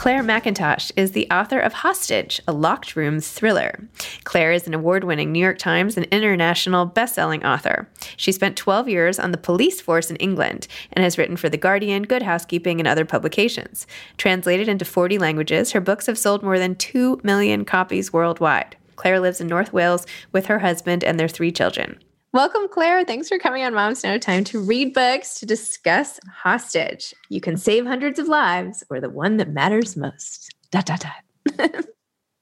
Claire Mackintosh is the author of Hostage, a locked room thriller. Claire is an award winning New York Times and international best selling author. She spent 12 years on the police force in England and has written for The Guardian, Good Housekeeping, and other publications. Translated into 40 languages, her books have sold more than 2 million copies worldwide. Claire lives in North Wales with her husband and their three children. Welcome, Claire. Thanks for coming on Moms No Time to read books to discuss Hostage. You can save hundreds of lives or the one that matters most. Dot, dot, dot.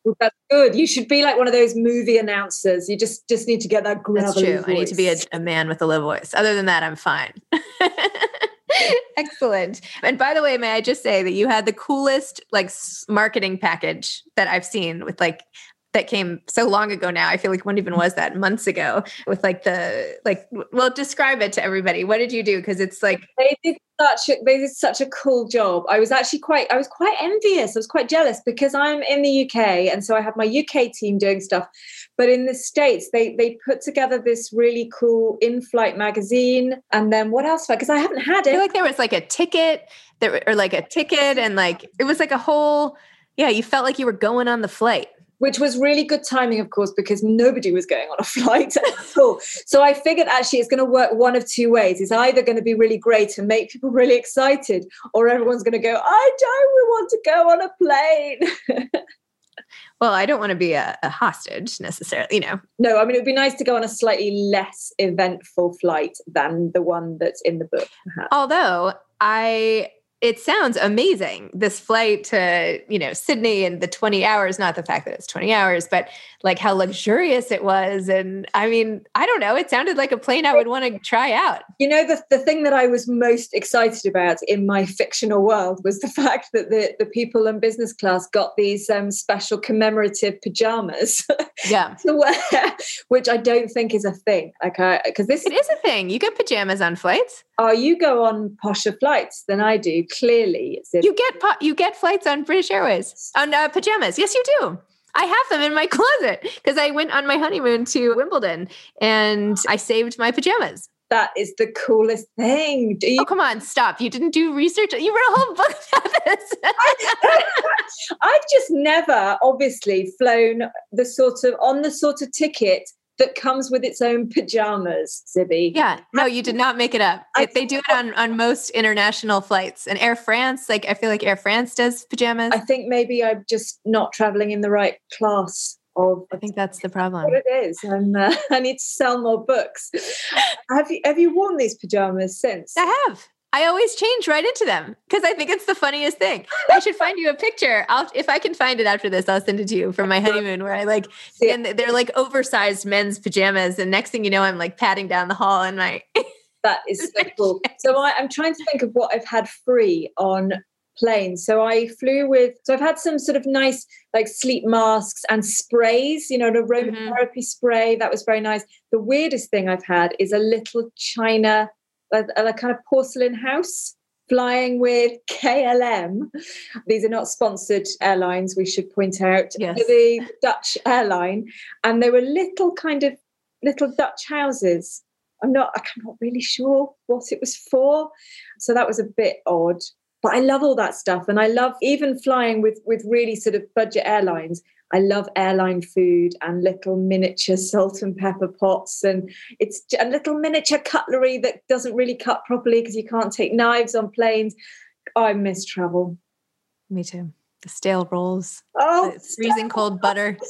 well, that's good. You should be like one of those movie announcers. You just just need to get that That's true. Voice. I need to be a, a man with a low voice. Other than that, I'm fine. Excellent. And by the way, may I just say that you had the coolest like marketing package that I've seen with like that came so long ago now. I feel like when even was that months ago with like the like well describe it to everybody. What did you do? Because it's like they did such a, they did such a cool job. I was actually quite I was quite envious. I was quite jealous because I'm in the UK and so I have my UK team doing stuff. But in the States, they they put together this really cool in-flight magazine. And then what else? Because I haven't had it. I feel like there was like a ticket there or like a ticket and like it was like a whole yeah, you felt like you were going on the flight which was really good timing, of course, because nobody was going on a flight at all. So I figured actually it's going to work one of two ways. It's either going to be really great and make people really excited, or everyone's going to go, I don't want to go on a plane. well, I don't want to be a, a, hostage necessarily, you know. No, I mean, it would be nice to go on a slightly less eventful flight than the one that's in the book. Perhaps. Although I it sounds amazing this flight to you know sydney and the 20 hours not the fact that it's 20 hours but like how luxurious it was and i mean i don't know it sounded like a plane i would want to try out. You know the, the thing that i was most excited about in my fictional world was the fact that the, the people in business class got these um, special commemorative pajamas yeah. to wear which i don't think is a thing okay because this it is a thing you get pajamas on flights. Oh you go on posher flights than i do clearly you get you get flights on British Airways on uh, pajamas. Yes, you do. I have them in my closet because I went on my honeymoon to Wimbledon and I saved my pajamas. That is the coolest thing. You- oh, come on, stop. You didn't do research. You wrote a whole book about this. I've just never, obviously, flown the sort of on the sort of ticket that comes with its own pajamas, Zibby. Yeah, no, you did not make it up. I, they do it on on most international flights. And Air France, like I feel like Air France does pajamas. I think maybe I'm just not traveling in the right class. Of, I think that's the problem. What it is, and uh, I need to sell more books. have you have you worn these pajamas since? I have. I always change right into them because I think it's the funniest thing. I should find you a picture. I'll if I can find it after this, I'll send it to you from my honeymoon where I like and they're like oversized men's pajamas. And next thing you know, I'm like padding down the hall in my That is so cool. So I, I'm trying to think of what I've had free on planes. So I flew with so I've had some sort of nice like sleep masks and sprays, you know, an aromatherapy mm-hmm. spray. That was very nice. The weirdest thing I've had is a little China a, a kind of porcelain house flying with KLM. These are not sponsored airlines, we should point out. Yes. The Dutch airline. And they were little kind of little Dutch houses. I'm not, I'm not really sure what it was for. So that was a bit odd. But I love all that stuff. And I love even flying with with really sort of budget airlines. I love airline food and little miniature salt and pepper pots, and it's a little miniature cutlery that doesn't really cut properly because you can't take knives on planes. I miss travel. Me too. The stale rolls. Oh, freezing cold butter.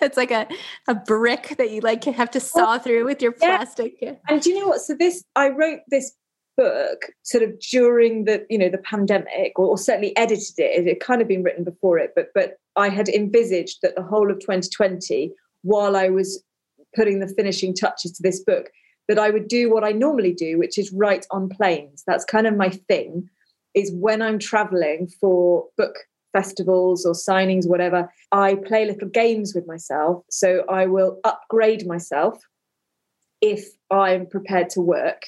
That's like a, a brick that you like have to oh, saw through with your plastic. Yeah. And do you know what? So this I wrote this book sort of during the you know the pandemic or, or, certainly edited it. It had kind of been written before it but but i had envisaged that the whole of 2020 while i was putting the finishing touches to this book that i would do what i normally do which is write on planes. That's kind of my thing is when i'm traveling for book festivals or signings whatever i play little games with myself. So i will upgrade myself if i'm prepared to work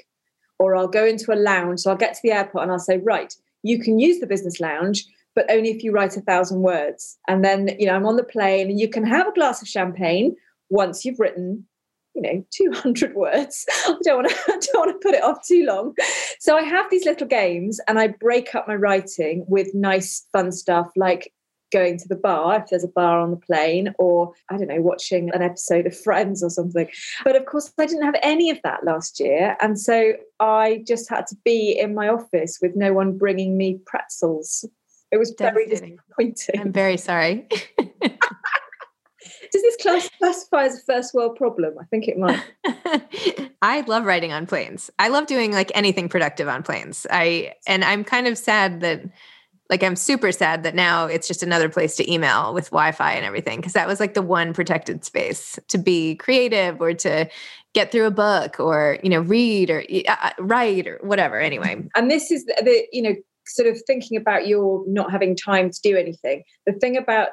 or I'll go into a lounge. So I'll get to the airport and I'll say, right, you can use the business lounge, but only if you write a thousand words. And then, you know, I'm on the plane and you can have a glass of champagne once you've written, you know, 200 words. I don't want to, I don't want to put it off too long. So I have these little games and I break up my writing with nice, fun stuff like going to the bar if there's a bar on the plane or i don't know watching an episode of friends or something. But of course i didn't have any of that last year and so i just had to be in my office with no one bringing me pretzels. It was very disappointing. I'm very sorry. Does this class classify as a first world problem? I think it might. I love writing on planes. I love doing like anything productive on planes. I and i'm kind of sad that like I'm super sad that now it's just another place to email with Wi-Fi and everything because that was like the one protected space to be creative or to get through a book or you know read or uh, uh, write or whatever anyway. And this is the, the you know sort of thinking about your not having time to do anything. The thing about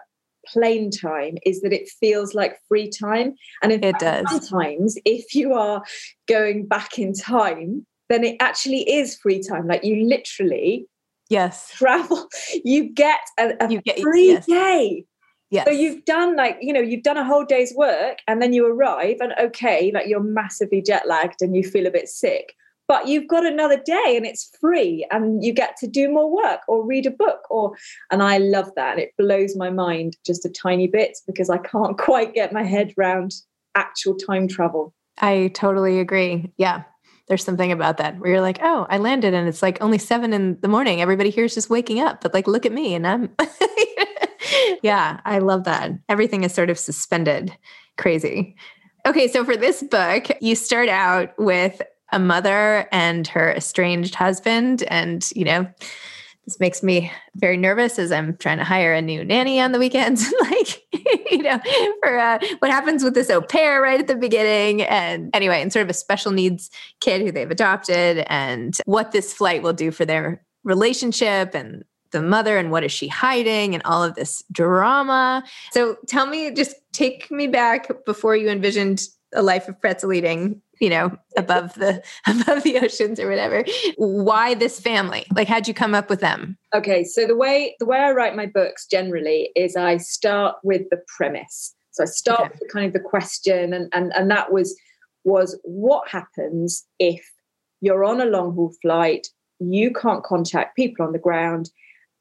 plane time is that it feels like free time and it fact, does sometimes if you are going back in time then it actually is free time like you literally yes travel you get a, a you get, free yes. day Yes. So you've done like, you know, you've done a whole day's work and then you arrive and okay, like you're massively jet lagged and you feel a bit sick, but you've got another day and it's free and you get to do more work or read a book or and I love that. And it blows my mind just a tiny bit because I can't quite get my head around actual time travel. I totally agree. Yeah there's something about that where you're like, oh, I landed and it's like only seven in the morning. Everybody here is just waking up, but like, look at me. And I'm, yeah, I love that. Everything is sort of suspended. Crazy. Okay. So for this book, you start out with a mother and her estranged husband. And, you know, this makes me very nervous as I'm trying to hire a new nanny on the weekends. like, you know, for uh, what happens with this au pair right at the beginning. And anyway, and sort of a special needs kid who they've adopted and what this flight will do for their relationship and the mother and what is she hiding and all of this drama. So tell me, just take me back before you envisioned a life of pretzel eating you know above the above the oceans or whatever. Why this family? Like how'd you come up with them? Okay so the way the way i write my books generally is i start with the premise. So i start okay. with kind of the question and and and that was was what happens if you're on a long haul flight you can't contact people on the ground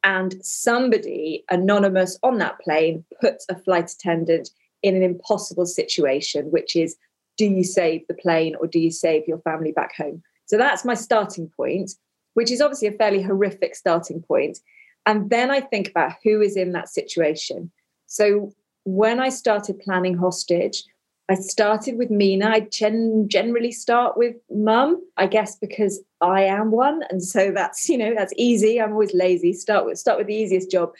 and somebody anonymous on that plane puts a flight attendant in an impossible situation which is do you save the plane or do you save your family back home? So that's my starting point, which is obviously a fairly horrific starting point. And then I think about who is in that situation. So when I started planning hostage, I started with Mina. I gen- generally start with mum, I guess because I am one, and so that's you know that's easy. I'm always lazy. Start with start with the easiest job.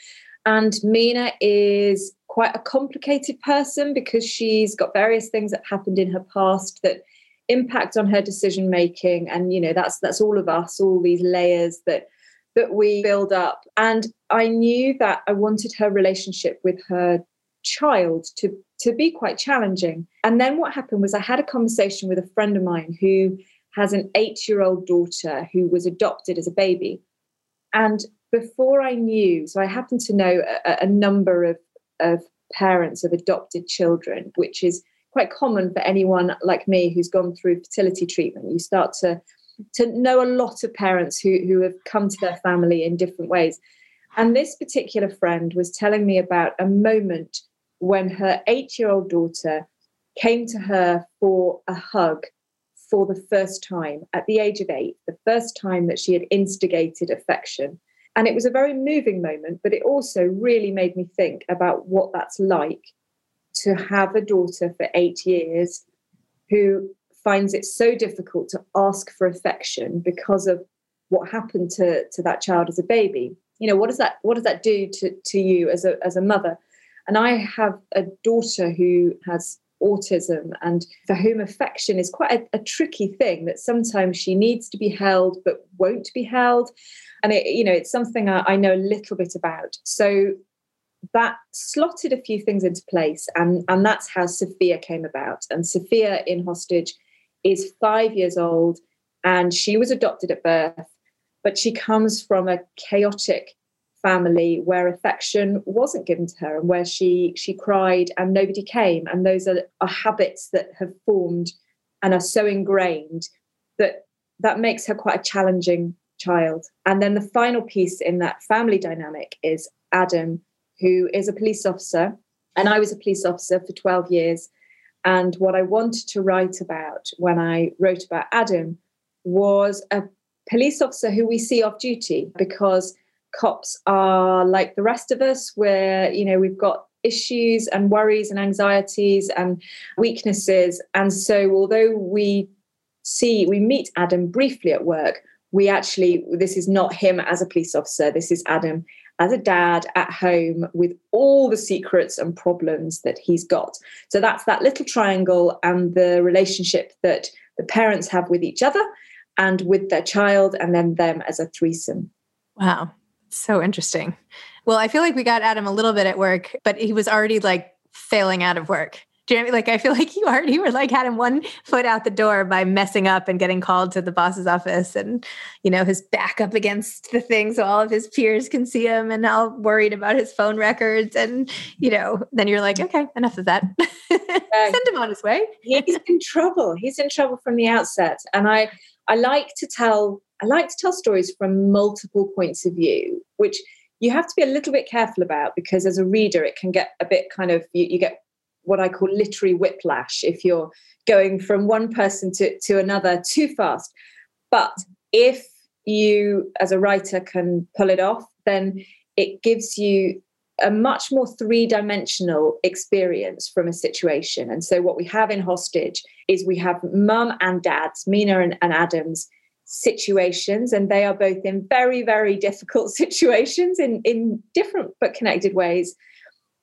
And Mina is quite a complicated person because she's got various things that happened in her past that impact on her decision making and you know that's that's all of us all these layers that that we build up and i knew that i wanted her relationship with her child to to be quite challenging. And then what happened was I had a conversation with a friend of mine who has an eight year old daughter who was adopted as a baby. And before I knew, so I happen to know a, a number of, of parents of adopted children, which is quite common for anyone like me who's gone through fertility treatment. You start to to know a lot of parents who, who have come to their family in different ways. And this particular friend was telling me about a moment when her eight year old daughter came to her for a hug for the first time at the age of eight, the first time that she had instigated affection. And it was a very moving moment, but it also really made me think about what that's like to have a daughter for eight years who finds it so difficult to ask for affection because of what happened to, to that child as a baby. You know, what does that what does that do to, to you as a as a mother? And I have a daughter who has autism and for whom affection is quite a, a, tricky thing that sometimes she needs to be held but won't be held and it you know it's something I, I know a little bit about. So that slotted a few things into place and and that's how sophia came about. And sophia in hostage is five years old and she was adopted at birth but she comes from a chaotic family where affection wasn't given to her and where she she cried and nobody came. And those are, are habits that have formed and are so ingrained that that makes her quite a challenging child. And then the final piece in that family dynamic is adam who is a police officer. And i was a police officer for 12 years. And what i wanted to write about when i wrote about adam was a police officer who we see off duty because cops are like the rest of us where you know we've got issues and worries and anxieties and weaknesses. And so although we see we meet adam briefly at work we actually this is not him as a police officer this is adam as a dad at home with all the secrets and problems that he's got so that's that little triangle and the relationship that the parents have with each other and with their child and then them as a threesome wow so interesting. Well, I feel like we got Adam a little bit at work, but he was already like failing out of work. Do you know I? Like, I feel like you already were like had him one foot out the door by messing up and getting called to the boss's office and, you know, his back up against the thing so all of his peers can see him and all worried about his phone records. And, you know, then you're like, okay, enough of that. Send him on his way. He's in trouble. He's in trouble from the outset. And I, I like to tell I like to tell stories from multiple points of view, which you have to be a little bit careful about because as a reader, it can get a bit kind of, you, you get what I call literary whiplash if you're going from one person to, to another too fast. But if you, as a writer, can pull it off, then it gives you a much more three dimensional experience from a situation. And so, what we have in Hostage is we have mum and dads, Mina and, and Adams, situations and they are both in very very difficult situations in in different but connected ways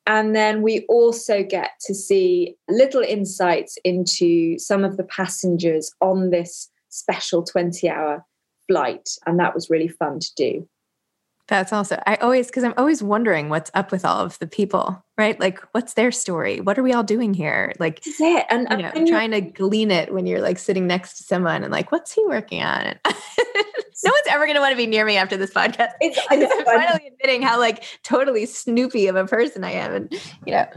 and then we also get to see little insights into some of the passengers on this special 20 hour flight and that was really fun to do that's also, I always, because I'm always wondering what's up with all of the people, right? Like, what's their story? What are we all doing here? Like, it. And, you uh, know, and trying to glean it when you're like sitting next to someone and like, what's he working on? no one's ever going to want to be near me after this podcast. It's, I am finally admitting how like totally snoopy of a person I am. And, you know,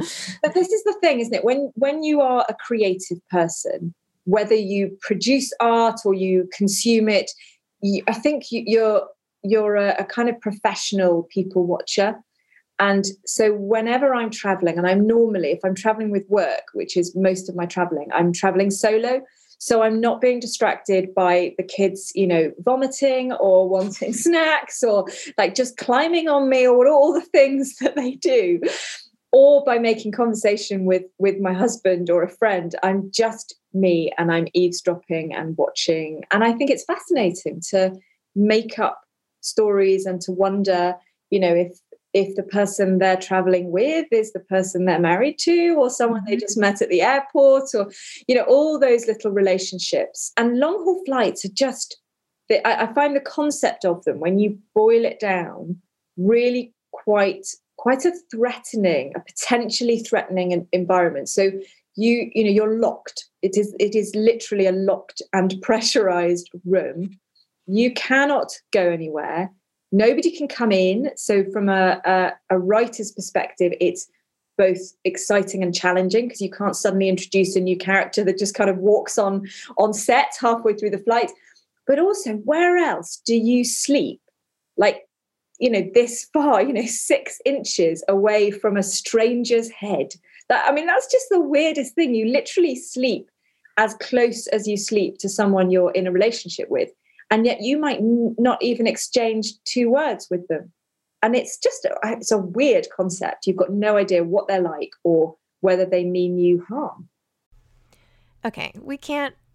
but this is the thing, isn't it? When, when you are a creative person, whether you produce art or you consume it, you, I think you, you're, you're a, a kind of professional people watcher. And so, whenever I'm traveling, and I'm normally, if I'm traveling with work, which is most of my traveling, I'm traveling solo. So I'm not being distracted by the kids, you know, vomiting or wanting snacks or like just climbing on me or all the things that they do, or by making conversation with with my husband or a friend. I'm just me and I'm eavesdropping and watching. And I think it's fascinating to make up stories and to wonder, you know, if if the person they're traveling with is the person they're married to or someone they mm-hmm. just met at the airport or you know all those little relationships and long haul flights are just I, find the concept of them when you boil it down really quite quite a threatening, a potentially threatening environment. So you you know you're locked. It is it is literally a locked and pressurized room. You cannot go anywhere. Nobody can come in. So from a, a, a writer's perspective, it's both exciting and challenging because you can't suddenly introduce a new character that just kind of walks on on set halfway through the flight. But also where else do you sleep? Like you know this far you know six inches away from a stranger's head. That i mean that's just the weirdest thing. You literally sleep as close as you sleep to someone you're in a relationship with and yet you might n- not even exchange two words with them. And it's just a, it's a weird concept. You've got no idea what they're like or whether they mean you harm. Okay we can't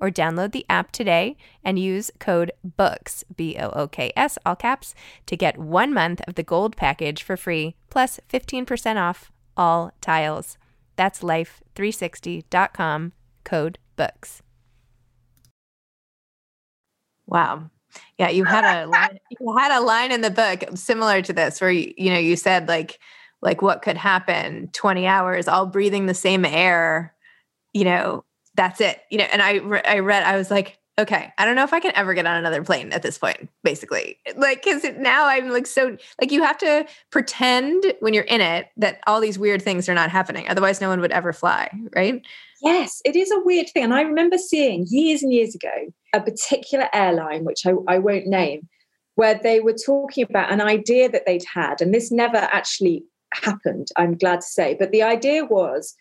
or download the app today and use code BOOKS, B O O K S, all caps, to get one month of the gold package for free, plus 15% off all tiles. That's life360.com, code BOOKS. Wow. Yeah, you had a line, you had a line in the book similar to this where you, you know you said like like what could happen 20 hours all breathing the same air you know that's it. You know, and I I read I was like, okay, I don't know if I can ever get on another plane at this point, basically. Like, cause now I'm like, so like you have to pretend when you're in it that all these weird things are not happening. Otherwise, no one would ever fly, right? Yes, it is a weird thing. And I remember seeing years and years ago a particular airline, which I, I won't name, where they were talking about an idea that they'd had. And this never actually happened, I'm glad to say. But the idea was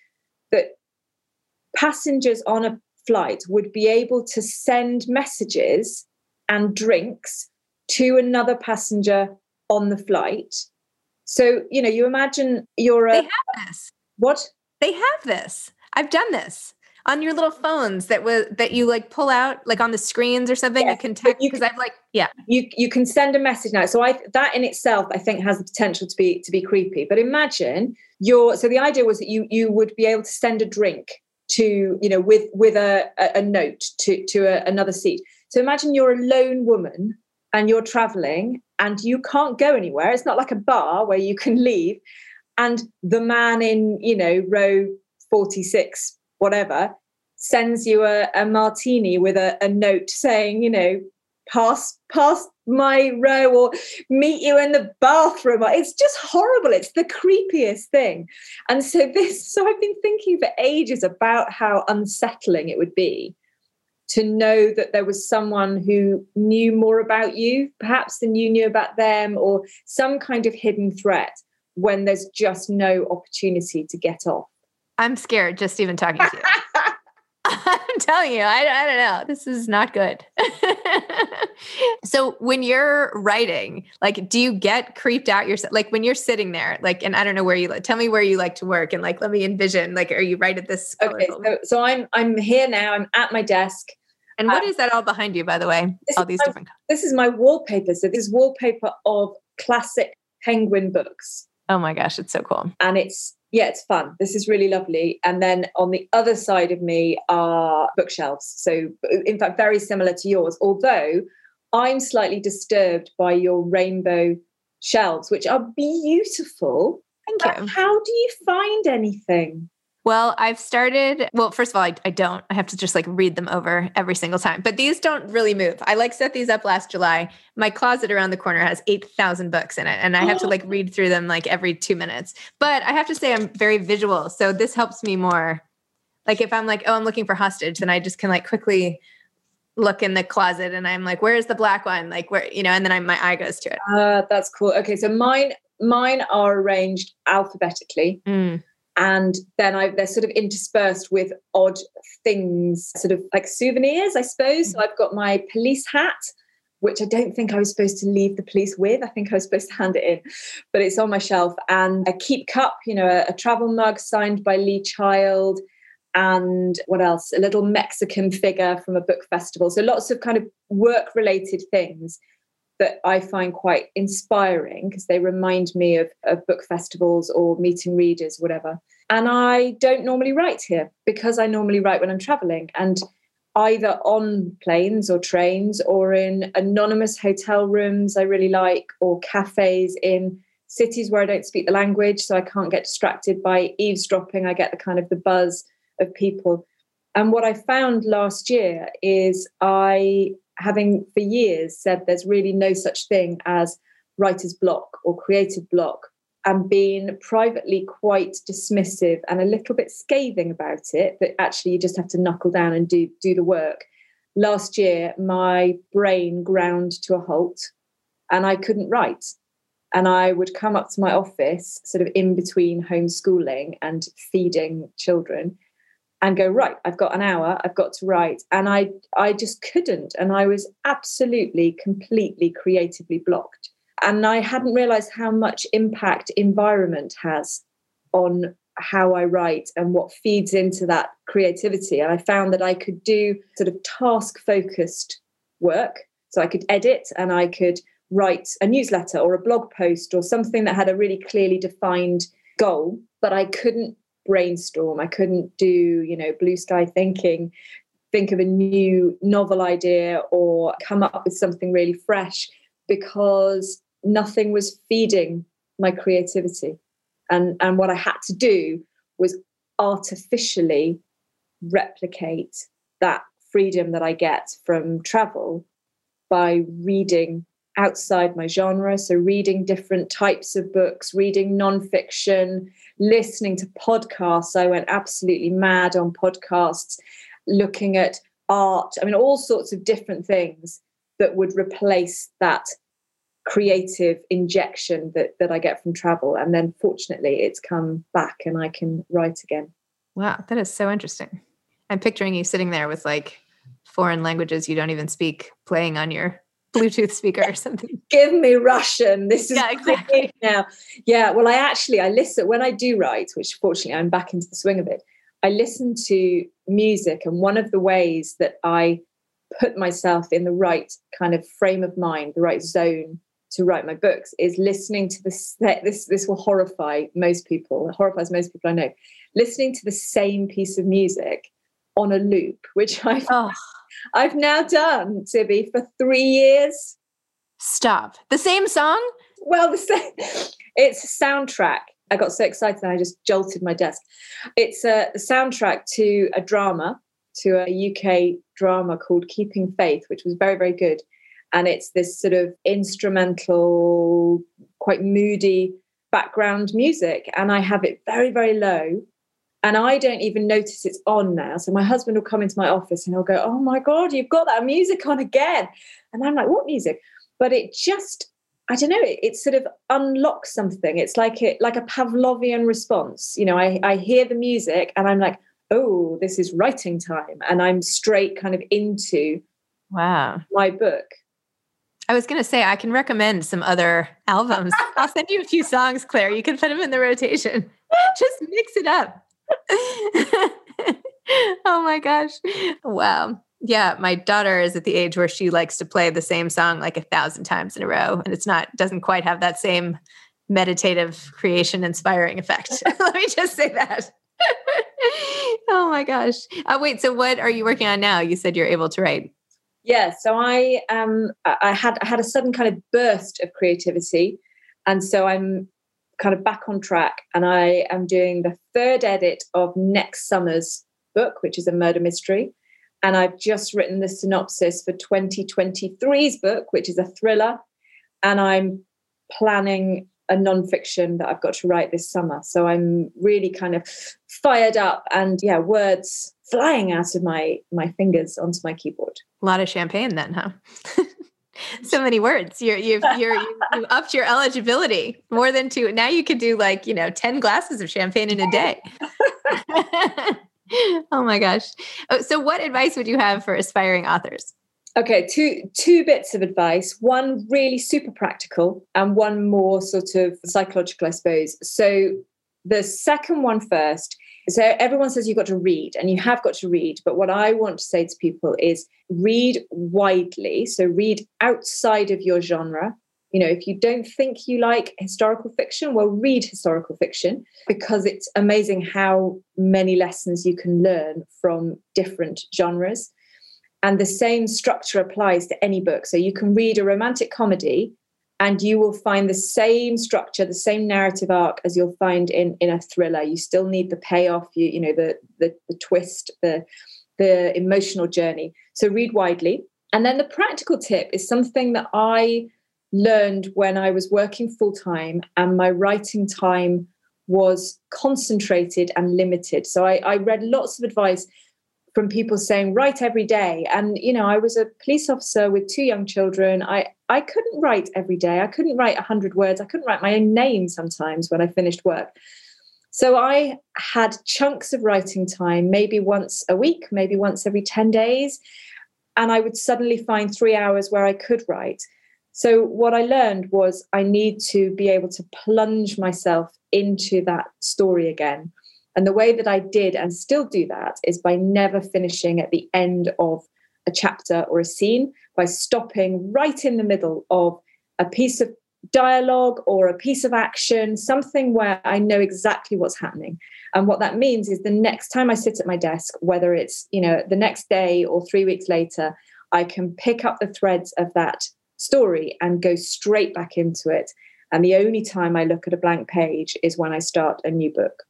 passengers on a flight would be able to send messages and drinks to another passenger on the flight. So, you know, you imagine you're a. They have this. What? They have this. I've done this on your little phones that was that you like pull out like on the screens or something yes, you can text because i've like yeah you you can send a message now so i that in itself i think has the potential to be to be creepy but imagine your so the idea was that you you would be able to send a drink to you know with with a, a note to to a, another seat. So imagine you're a lone woman and you're traveling and you can't go anywhere. It's not like a bar where you can leave. And the man in you know row 46 whatever sends you a, a martini with a, a note saying you know pass pass my row or meet you in the bathroom. It's just horrible. It's the creepiest thing. And so this so i've been thinking for ages about how unsettling it would be to know that there was someone who knew more about you perhaps than you knew about them or some kind of hidden threat when there's just no opportunity to get off. I'm scared just even talking to you I'm telling you, I, I don't know. This is not good. so when you're writing, like, do you get creeped out yourself? Like when you're sitting there, like, and I don't know where you, tell me where you like to work and like, let me envision, like, are you right at this? Okay. So, so I'm, I'm here now. I'm at my desk. And what uh, is that all behind you, by the way? All these my, different. This is my wallpaper. So this is wallpaper of classic penguin books. Oh my gosh, it's so cool. And it's yeah, it's fun. This is really lovely. And then on the other side of me are bookshelves. So, in fact, very similar to yours, although I'm slightly disturbed by your rainbow shelves, which are beautiful. Thank you. How do you find anything? Well, I've started. Well, first of all, I, I, don't. I have to just like read them over every single time. But these don't really move. I like set these up last July. My closet around the corner has 8,000 books in it. And I have to like read through them like every two minutes. But I have to say, I'm very visual. So this helps me more. Like if I'm like, oh, I'm looking for hostage, then I just can like quickly look in the closet and I'm like, where's the black one? Like where, you know, and then I, my eye goes to it. Uh, that's cool. Okay. So mine, mine are arranged alphabetically. Mm and then I they're sort of interspersed with odd things, sort of like souvenirs, I suppose. So mm-hmm. I've got my police hat, which I don't think I was supposed to leave the police with. I think I was supposed to hand it in, but it's on my shelf. And a keep cup, you know, a, a travel mug signed by Lee Child. And what else? A little Mexican figure from a book festival. So lots of kind of work related things that I find quite inspiring because they remind me of, of book festivals or meeting readers, whatever. And I don't normally write here because I normally write when I'm traveling and either on planes or trains or in anonymous hotel rooms I really like or cafes in cities where I don't speak the language so I can't get distracted by eavesdropping I get the kind of the buzz of people and what I found last year is I having for years said there's really no such thing as writer's block or creative block and been privately quite dismissive and a little bit scathing about it that actually you just have to knuckle down and do do the work. Last year my brain ground to a halt and i couldn't write. And i would come up to my office sort of in between homeschooling and feeding children and go right i've got an hour i've got to write. And i i just couldn't and i was absolutely completely creatively blocked. And i hadn't realized how much impact environment has on how i write and what feeds into that creativity. And i found that i could do sort of task focused work. So i could edit and i could write a newsletter or a blog post or something that had a really clearly defined goal but i couldn't brainstorm. I couldn't do, you know, blue sky thinking, think of a new novel idea or come up with something really fresh because nothing was feeding my creativity. And, and what I had to do was artificially replicate that freedom that I get from travel by reading outside my genre. So, reading different types of books, reading nonfiction, listening to podcasts. I went absolutely mad on podcasts, looking at art. I mean, all sorts of different things that would replace that creative injection that, that I get from travel. And then, fortunately, it's come back and I can write again. Wow, that is so interesting. I'm picturing you sitting there with like foreign languages you don't even speak playing on your Bluetooth speaker or something. Give me Russian. This is yeah, exactly. now. Yeah. Well, I actually I listen when I do write, which fortunately I'm back into the swing of it. I listen to music, and one of the ways that I put myself in the right kind of frame of mind, the right zone to write my books, is listening to this. This this will horrify most people. It horrifies most people I know. Listening to the same piece of music on a loop, which I oh. I've now done, Zibby, for three years. Stop. The same song? Well, the same. It's a soundtrack. I got so excited and I just jolted my desk. It's a, a soundtrack to a drama, to a UK drama called Keeping Faith, which was very, very good. And it's this sort of instrumental, quite moody background music. And I have it very, very low and I don't even notice it's on now. So my husband will come into my office and he'll go, "Oh my god, you've got that music on again," and I'm like, "What music?" But it just, I don't know, it, it sort of unlocks something. It's like it, like a Pavlovian response. You know, I I hear the music and I'm like, "Oh, this is writing time," and I'm straight kind of into wow my book. I was going to say, I can recommend some other albums. I'll send you a few songs, Claire. You can put them in the rotation. Just mix it up. oh my gosh. Wow. Yeah, my daughter is at the age where she likes to play the same song like a thousand times in a row. And it's not, doesn't quite have that same meditative creation inspiring effect. Let me just say that. oh my gosh. Uh, wait, so what are you working on now? You said you're able to write. Yeah, so I um I had I had a sudden kind of burst of creativity and so I'm kind of back on track and I am doing the third edit of next summer's book which is a murder mystery and I've just written the synopsis for 2023's book which is a thriller and I'm planning a non-fiction that I've got to write this summer. So I'm really kind of fired up and yeah, words flying out of my my fingers onto my keyboard. A lot of champagne then, huh? so many words. You're you've you're you've upped your eligibility more than two. Now you could do like, you know, 10 glasses of champagne in a day. oh my gosh. Oh, so what advice would you have for aspiring authors? Okay, two two bits of advice. One really super practical, and one more sort of psychological, I suppose. So the second one first. So everyone says you've got to read, and you have got to read. But what I want to say to people is read widely. So read outside of your genre. You know, if you don't think you like historical fiction, well, read historical fiction because it's amazing how many lessons you can learn from different genres. And the same structure applies to any book. So you can read a romantic comedy and you will find the same structure, the same narrative arc as you'll find in, in a thriller. You still need the payoff, you, you know, the, the, the twist, the, the emotional journey. So read widely. And then the practical tip is something that I learned when I was working full time and my writing time was concentrated and limited. So I, I read lots of advice from people saying write every day and you know i was a police officer with two young children i i couldn't write every day. I couldn't write 100 words. I couldn't write my own name sometimes when i finished work. So i had chunks of writing time maybe once a week maybe once every 10 days and i would suddenly find 3 hours where i could write. So what i learned was i need to be able to plunge myself into that story again. And the way that I did and still do that is by never finishing at the end of a chapter or a scene, by stopping right in the middle of a piece of dialogue or a piece of action, something where I know exactly what's happening. And what that means is the next time I sit at my desk, whether it's, you know, the next day or 3 weeks later, I can pick up the threads of that story and go straight back into it. And the only time I look at a blank page is when I start a new book.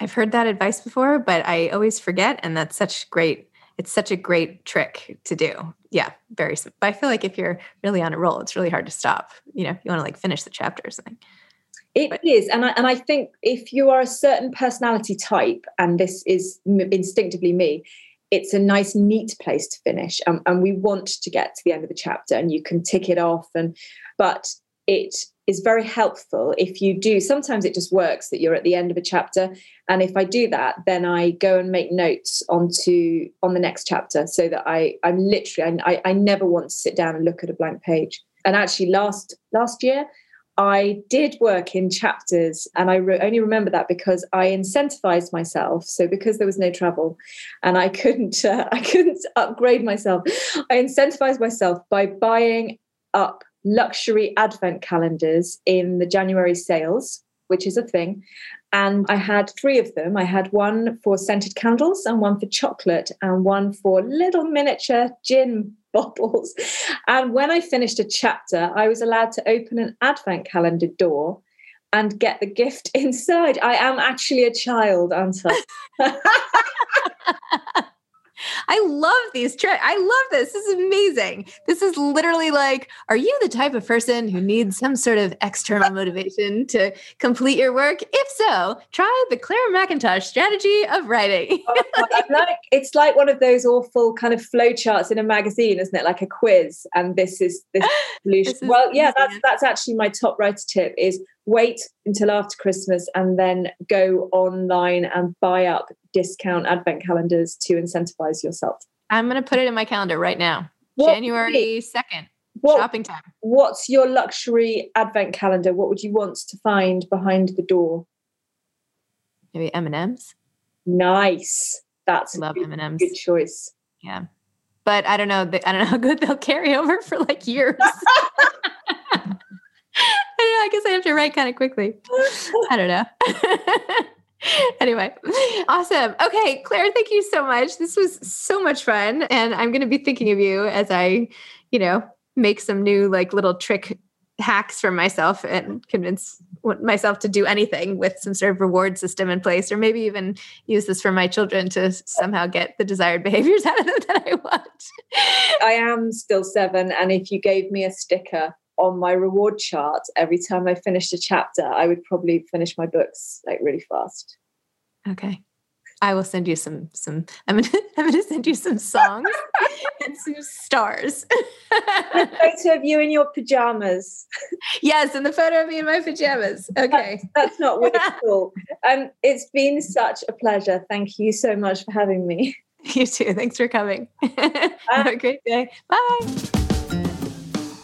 I've heard that advice before, but I always forget. And that's such great, it's such a great trick to do. Yeah, very, but I feel like if you're really on a roll, it's really hard to stop. You know, you want to like finish the chapter or something. It but. is, and I, and I think if you are a certain personality type, and this is instinctively me, it's a nice, neat place to finish. Um, and we want to get to the end of the chapter, and you can tick it off. And but it is very helpful if you do sometimes it just works that you're at the end of a chapter. And if i do that then i go and make notes onto on the next chapter so that i i'm literally i, I never want to sit down and look at a blank page. And actually last last year i did work in chapters and i re- only remember that because i incentivized myself. So because there was no travel and i couldn't uh, i couldn't upgrade myself i incentivized myself by buying up luxury advent calendars in the January sales, which is a thing. And I had three of them. I had one for scented candles, and one for chocolate, and one for little miniature gin bottles. And when I finished a chapter, I was allowed to open an advent calendar door and get the gift inside. I am actually a child, aren't I? I love these tricks. I love this. This is amazing. This is literally like, are you the type of person who needs some sort of external motivation to complete your work? If so, try the Claire Mackintosh strategy of writing. oh, like, it's like one of those awful kind of flow charts in a magazine, isn't it? Like a quiz. And this is this solution. This is well, yeah, that's that's actually my top writer tip is wait until after Christmas and then go online and buy up discount advent calendars to incentivize yourself. I'm going to put it in my calendar right now. What January 2nd. What, shopping time. What's your luxury advent calendar? What would you want to find behind the door? Maybe M&Ms. Nice. That's love M&Ms. Good choice. Yeah. But I don't know. I don't know how good they'll carry over for like years. I, guess I have to write kind of quickly. I don't know. anyway, awesome. Okay, Claire, thank you so much. This was so much fun. And I'm going to be thinking of you as I, you know, make some new like little trick hacks for myself and convince myself to do anything with some sort of reward system in place, or maybe even use this for my children to somehow get the desired behaviors out of them that I want. I am still seven. And if you gave me a sticker on my reward chart every time I finished a chapter, I would probably finish my books like really fast. Okay. I will send you some some I'm gonna I'm gonna send you some songs and some stars. a photo of you in your pajamas. Yes, and the photo of me in my pajamas. Okay. That's, that's not wonderful. Um it's been such a pleasure. Thank you so much for having me. You too. Thanks for coming. Have a great day. Bye.